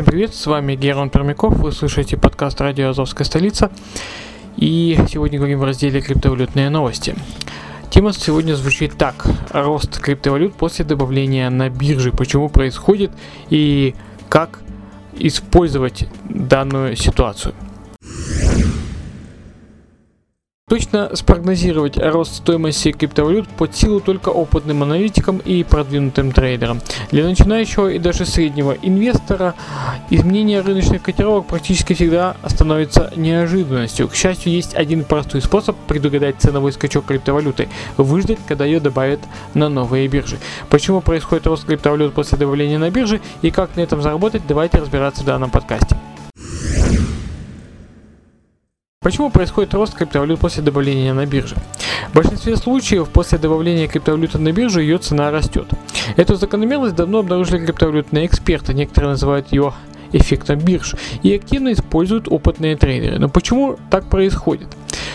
Всем привет, с вами Герман Пермяков, вы слушаете подкаст «Радио Азовская столица» и сегодня говорим в разделе «Криптовалютные новости». Тема сегодня звучит так. Рост криптовалют после добавления на бирже. Почему происходит и как использовать данную ситуацию. Точно спрогнозировать рост стоимости криптовалют под силу только опытным аналитикам и продвинутым трейдерам. Для начинающего и даже среднего инвестора изменение рыночных котировок практически всегда становится неожиданностью. К счастью, есть один простой способ предугадать ценовой скачок криптовалюты – выждать, когда ее добавят на новые биржи. Почему происходит рост криптовалют после добавления на биржи и как на этом заработать, давайте разбираться в данном подкасте. Почему происходит рост криптовалют после добавления на бирже? В большинстве случаев после добавления криптовалюты на биржу ее цена растет. Эту закономерность давно обнаружили криптовалютные эксперты, некоторые называют ее эффектом бирж, и активно используют опытные трейдеры. Но почему так происходит?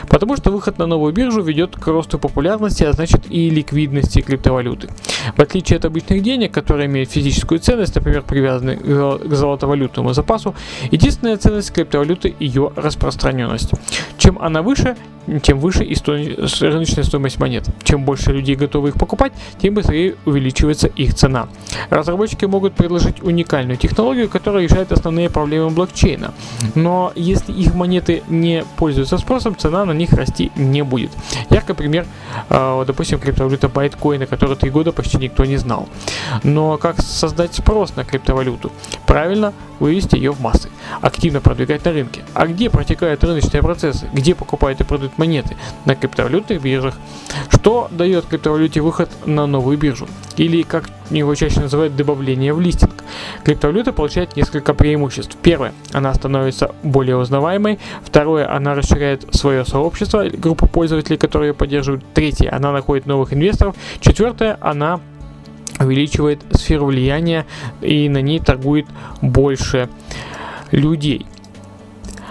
Потому что выход на новую биржу ведет к росту популярности, а значит и ликвидности криптовалюты. В отличие от обычных денег, которые имеют физическую ценность, например, привязаны к золотовалютному запасу, единственная ценность криптовалюты – ее распространенность. Чем она выше, тем выше и сто... рыночная стоимость монет. Чем больше людей готовы их покупать, тем быстрее увеличивается их цена. Разработчики могут предложить уникальную технологию, которая решает основные проблемы блокчейна. Но если их монеты не пользуются спросом, цена на них расти не будет. Яркий пример, э, допустим, криптовалюта байткоина, которую три года почти никто не знал. Но как создать спрос на криптовалюту? Правильно, вывести ее в массы, активно продвигать на рынке. А где протекают рыночные процессы? Где покупают и продают монеты? На криптовалютных биржах. Что дает криптовалюте выход на новую биржу? Или, как его чаще называют, добавление в листинг. Криптовалюта получает несколько преимуществ. Первое, она становится более узнаваемой. Второе, она расширяет свое сообщество, группу пользователей, которые ее поддерживают. Третье, она находит новых инвесторов. Четвертое, она увеличивает сферу влияния и на ней торгует больше людей.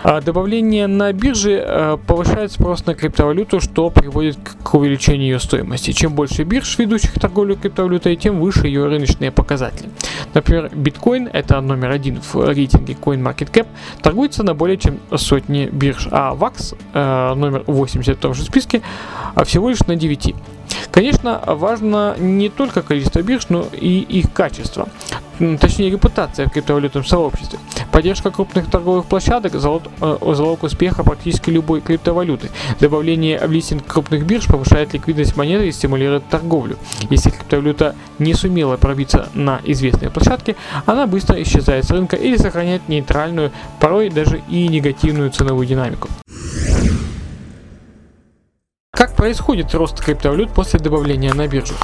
А добавление на бирже э, повышает спрос на криптовалюту, что приводит к увеличению ее стоимости. Чем больше бирж, ведущих торговлю криптовалютой, тем выше ее рыночные показатели. Например, биткоин, это номер один в рейтинге CoinMarketCap, торгуется на более чем сотни бирж, а VAX, э, номер 80 в том же списке, а всего лишь на 9. Конечно, важно не только количество бирж, но и их качество, точнее репутация в криптовалютном сообществе. Поддержка крупных торговых площадок – залог, э, залог успеха практически любой криптовалюты. Добавление в листинг крупных бирж повышает ликвидность монеты и стимулирует торговлю. Если криптовалюта не сумела пробиться на известные площадки, она быстро исчезает с рынка или сохраняет нейтральную, порой даже и негативную ценовую динамику. Как происходит рост криптовалют после добавления на биржу?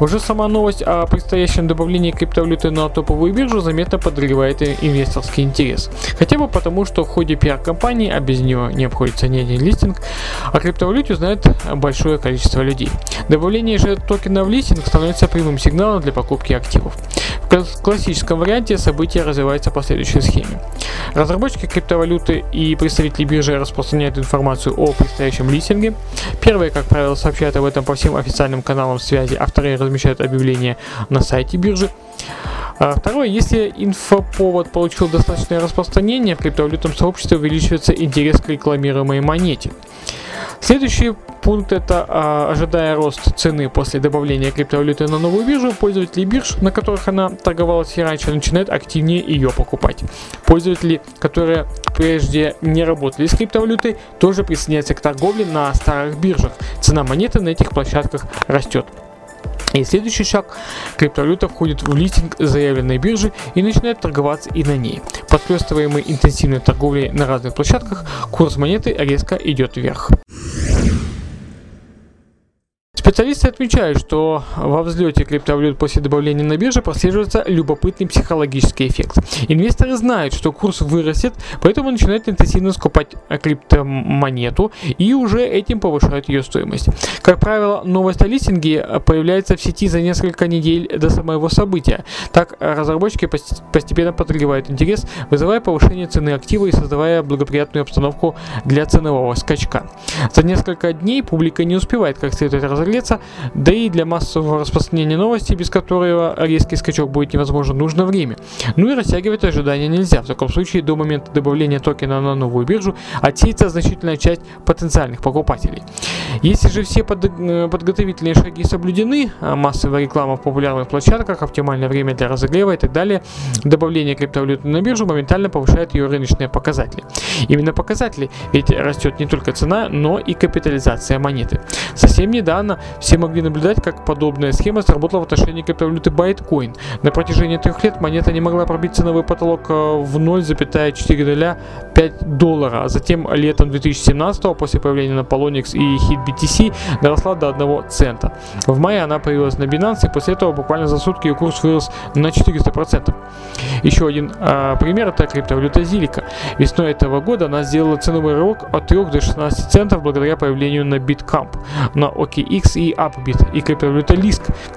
Уже сама новость о предстоящем добавлении криптовалюты на топовую биржу заметно подогревает инвесторский интерес. Хотя бы потому, что в ходе пиар-компании, а без нее не обходится ни один листинг, о криптовалюте узнает большое количество людей. Добавление же токена в листинг становится прямым сигналом для покупки активов. В классическом варианте события развиваются по следующей схеме. Разработчики криптовалюты и представители биржи распространяют информацию о предстоящем листинге. Первые, как правило, сообщают об этом по всем официальным каналам связи, а вторые размещают объявления на сайте биржи. А второе, если инфоповод получил достаточное распространение, в криптовалютном сообществе увеличивается интерес к рекламируемой монете. Следующий пункт это а, ожидая рост цены после добавления криптовалюты на новую биржу, пользователи бирж, на которых она торговалась и раньше, начинают активнее ее покупать. Пользователи, которые прежде не работали с криптовалютой, тоже присоединяются к торговле на старых биржах. Цена монеты на этих площадках растет. И следующий шаг. Криптовалюта входит в листинг заявленной биржи и начинает торговаться и на ней. Подхлестываемый интенсивной торговлей на разных площадках, курс монеты резко идет вверх. Специалисты отмечают, что во взлете криптовалют после добавления на бирже прослеживается любопытный психологический эффект. Инвесторы знают, что курс вырастет, поэтому начинают интенсивно скупать криптомонету и уже этим повышают ее стоимость. Как правило, новость о листинге появляется в сети за несколько недель до самого события. Так разработчики постепенно подогревают интерес, вызывая повышение цены актива и создавая благоприятную обстановку для ценового скачка. За несколько дней публика не успевает как следует разогреться, да и для массового распространения новости, без которого резкий скачок будет невозможен, нужно время. Ну и растягивать ожидания нельзя. В таком случае до момента добавления токена на новую биржу отсеется значительная часть потенциальных покупателей. Если же все под, э, подготовительные шаги соблюдены, а массовая реклама в популярных площадках, оптимальное время для разогрева и так далее, добавление криптовалюты на биржу моментально повышает ее рыночные показатели. Именно показатели, ведь растет не только цена, но и капитализация монеты. Совсем недавно все могли наблюдать, как подобная схема сработала в отношении криптовалюты Bitcoin. На протяжении трех лет монета не могла пробить ценовой потолок э, в 0,405 доллара, а затем летом 2017 после появления на Polonix и HitBTC доросла до 1 цента. В мае она появилась на Binance, и после этого буквально за сутки ее курс вырос на 400%. Еще один э, пример это криптовалюта Zilliqa. Весной этого года она сделала ценовой рывок от 3 до 16 центов благодаря появлению на BitCamp, на OKX и Upbit и криптовалюта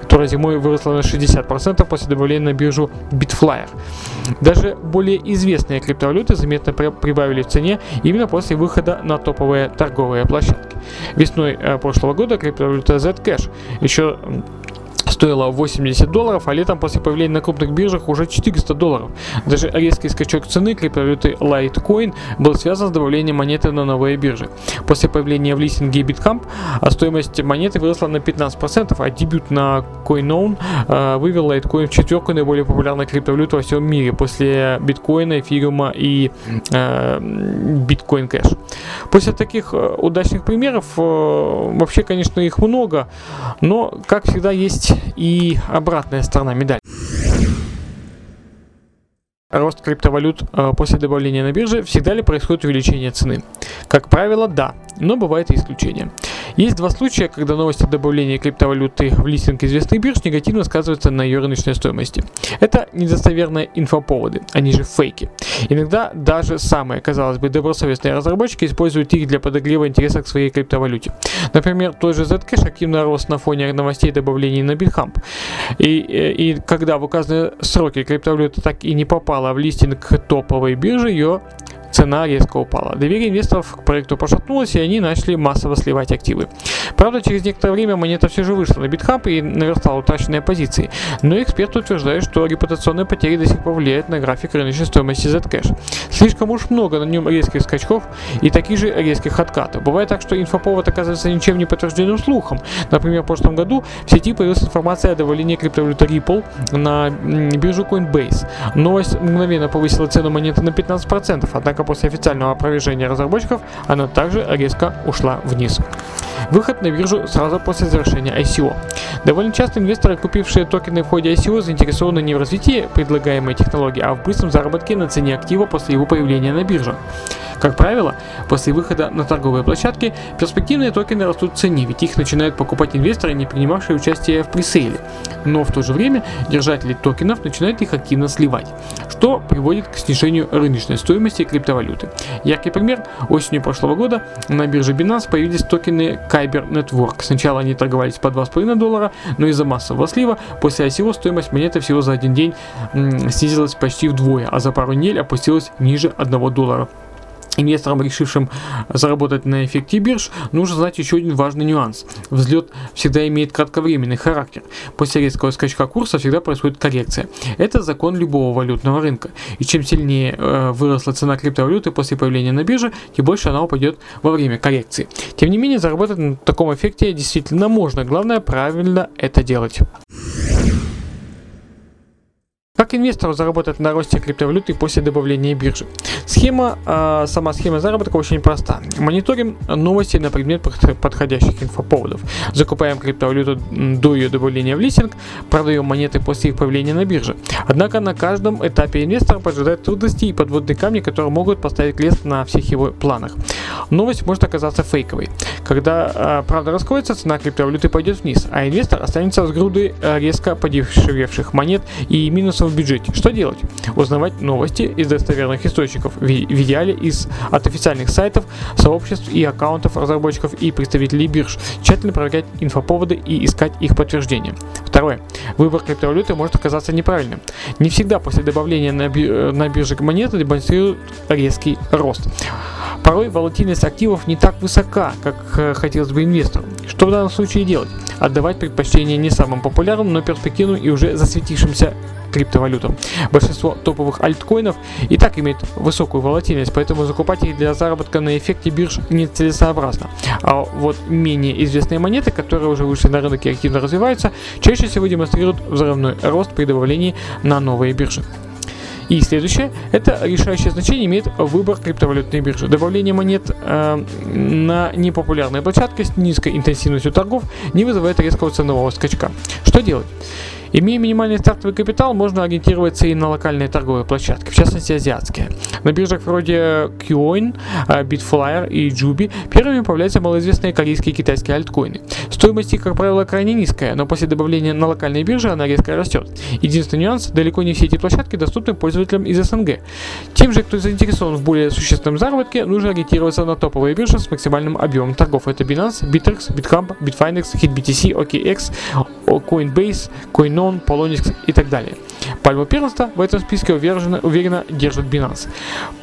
которая зимой выросла на 60% после добавления на биржу Bitflyer. Даже более известные криптовалюты заметно прибавили в цене именно после выхода на топовые торговые площадки. Весной э, прошлого года криптовалюта Zcash еще стоила 80 долларов, а летом после появления на крупных биржах уже 400 долларов. Даже резкий скачок цены криптовалюты Litecoin был связан с добавлением монеты на новые биржи. После появления в листинге Bitcamp а стоимость монеты выросла на 15%, а дебют на CoinOwn э, вывел Litecoin в четверку наиболее популярных криптовалют во всем мире после биткоина, эфириума и э, Bitcoin Cash. После таких э, удачных примеров, э, вообще, конечно, их много, но, как всегда, есть и обратная сторона медали. Рост криптовалют э, после добавления на бирже всегда ли происходит увеличение цены? Как правило, да, но бывают и исключения. Есть два случая, когда новости о добавлении криптовалюты в листинг известных бирж негативно сказываются на ее рыночной стоимости. Это недостоверные инфоповоды, они же фейки. Иногда даже самые, казалось бы, добросовестные разработчики используют их для подогрева интереса к своей криптовалюте. Например, тот же Zcash активно рос на фоне новостей добавлений на BitHump. И, и, и когда в указанные сроки криптовалюта так и не попала в листинг топовой биржи, ее цена резко упала. Доверие инвесторов к проекту пошатнулось, и они начали массово сливать активы. Правда, через некоторое время монета все же вышла на битхаб и наверстала утраченные позиции. Но эксперты утверждают, что репутационные потери до сих пор влияют на график рыночной стоимости Zcash. Слишком уж много на нем резких скачков и таких же резких откатов. Бывает так, что инфоповод оказывается ничем не подтвержденным слухом. Например, в прошлом году в сети появилась информация о добавлении криптовалюты Ripple на биржу Coinbase. Новость мгновенно повысила цену монеты на 15%, однако после официального опровержения разработчиков она также резко ушла вниз. Выход на биржу сразу после завершения ICO. Довольно часто инвесторы, купившие токены в ходе ICO, заинтересованы не в развитии предлагаемой технологии, а в быстром заработке на цене актива после его появления на бирже. Как правило, после выхода на торговые площадки перспективные токены растут в цене, ведь их начинают покупать инвесторы, не принимавшие участие в пресейле. Но в то же время держатели токенов начинают их активно сливать, что приводит к снижению рыночной стоимости криптовалюты. Яркий пример. Осенью прошлого года на бирже Binance появились токены Kyber Network. Сначала они торговались по 2,5 доллара, но из-за массового слива после ICO стоимость монеты всего за один день снизилась почти вдвое, а за пару недель опустилась ниже 1 доллара. Инвесторам, решившим заработать на эффекте бирж, нужно знать еще один важный нюанс. Взлет всегда имеет кратковременный характер. После резкого скачка курса всегда происходит коррекция. Это закон любого валютного рынка. И чем сильнее э, выросла цена криптовалюты после появления на бирже, тем больше она упадет во время коррекции. Тем не менее, заработать на таком эффекте действительно можно. Главное правильно это делать. Как инвестору заработать на росте криптовалюты после добавления биржи? Схема, э, сама схема заработка очень проста. Мониторим новости на предмет подходящих инфоповодов. Закупаем криптовалюту до ее добавления в листинг, продаем монеты после их появления на бирже. Однако на каждом этапе инвестора поджидают трудности и подводные камни, которые могут поставить лест на всех его планах. Новость может оказаться фейковой. Когда э, правда раскроется, цена криптовалюты пойдет вниз, а инвестор останется с грудой э, резко подешевевших монет и минусов в бюджете. Что делать? Узнавать новости из достоверных источников, в идеале из, от официальных сайтов, сообществ и аккаунтов разработчиков и представителей бирж. Тщательно проверять инфоповоды и искать их подтверждения. Второе. Выбор криптовалюты может оказаться неправильным. Не всегда после добавления на, на бирже монеты демонстрируют резкий рост. Порой волатильность активов не так высока, как э, хотелось бы инвестору. Что в данном случае делать? Отдавать предпочтение не самым популярным, но перспективным и уже засветившимся криптовалютам. Большинство топовых альткоинов и так имеют высокую волатильность, поэтому закупать их для заработка на эффекте бирж нецелесообразно. А вот менее известные монеты, которые уже вышли на рынок и активно развиваются, чаще всего демонстрируют взрывной рост при добавлении на новые биржи. И следующее, это решающее значение имеет выбор криптовалютной биржи. Добавление монет э, на непопулярные площадки с низкой интенсивностью торгов не вызывает резкого ценового скачка. Что делать? Имея минимальный стартовый капитал, можно ориентироваться и на локальные торговые площадки, в частности азиатские. На биржах вроде Qcoin, э, Bitflyer и Jubi первыми появляются малоизвестные корейские и китайские альткоины. Стоимость их, как правило, крайне низкая, но после добавления на локальные биржи она резко растет. Единственный нюанс – далеко не все эти площадки доступны пользователям из СНГ. Тем же, кто заинтересован в более существенном заработке, нужно ориентироваться на топовые биржи с максимальным объемом торгов. Это Binance, Bittrex, BitHub, Bitfinex, HitBTC, OKX, Coinbase, Coinon, Polonix и так далее. Пальму первенства в этом списке уверенно, уверенно держит Binance.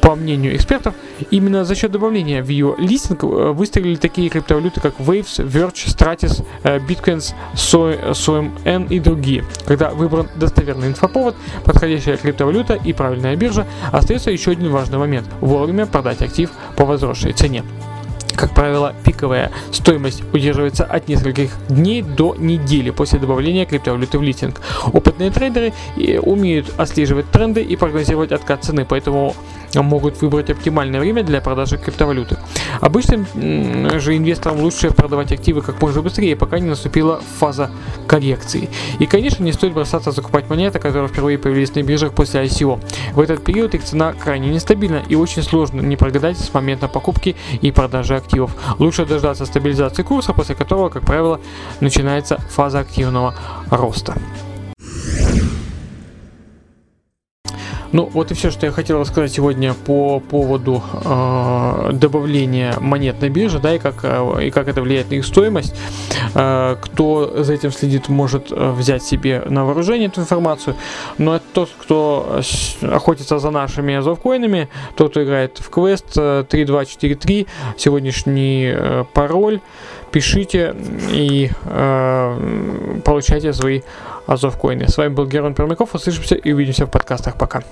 По мнению экспертов, именно за счет добавления в ее листинг э, выстрелили такие криптовалюты, как Waves, Verge, Stratis, э, Bitcoins, SOM и другие. Когда выбран достоверный инфоповод, подходящая криптовалюта и правильная биржа, остается еще один важный момент – вовремя продать актив по возросшей цене. Как правило, пиковая стоимость удерживается от нескольких дней до недели после добавления криптовалюты в листинг. Опытные трейдеры э, умеют отслеживать тренды и прогнозировать откат цены, поэтому могут выбрать оптимальное время для продажи криптовалюты. Обычным же инвесторам лучше продавать активы как можно быстрее, пока не наступила фаза коррекции. И, конечно, не стоит бросаться закупать монеты, которые впервые появились на биржах после ICO. В этот период их цена крайне нестабильна и очень сложно не прогадать с момента покупки и продажи активов. Лучше дождаться стабилизации курса, после которого, как правило, начинается фаза активного роста. Ну, вот и все, что я хотел рассказать сегодня по поводу э, добавления монет на бирже, да, и как, э, и как это влияет на их стоимость. Э, кто за этим следит, может э, взять себе на вооружение эту информацию. Но это тот, кто охотится за нашими азовкоинами, тот, кто играет в квест 3243, сегодняшний э, пароль, пишите и э, получайте свои Азов Коины. С вами был Герман Пермяков. Услышимся и увидимся в подкастах. Пока.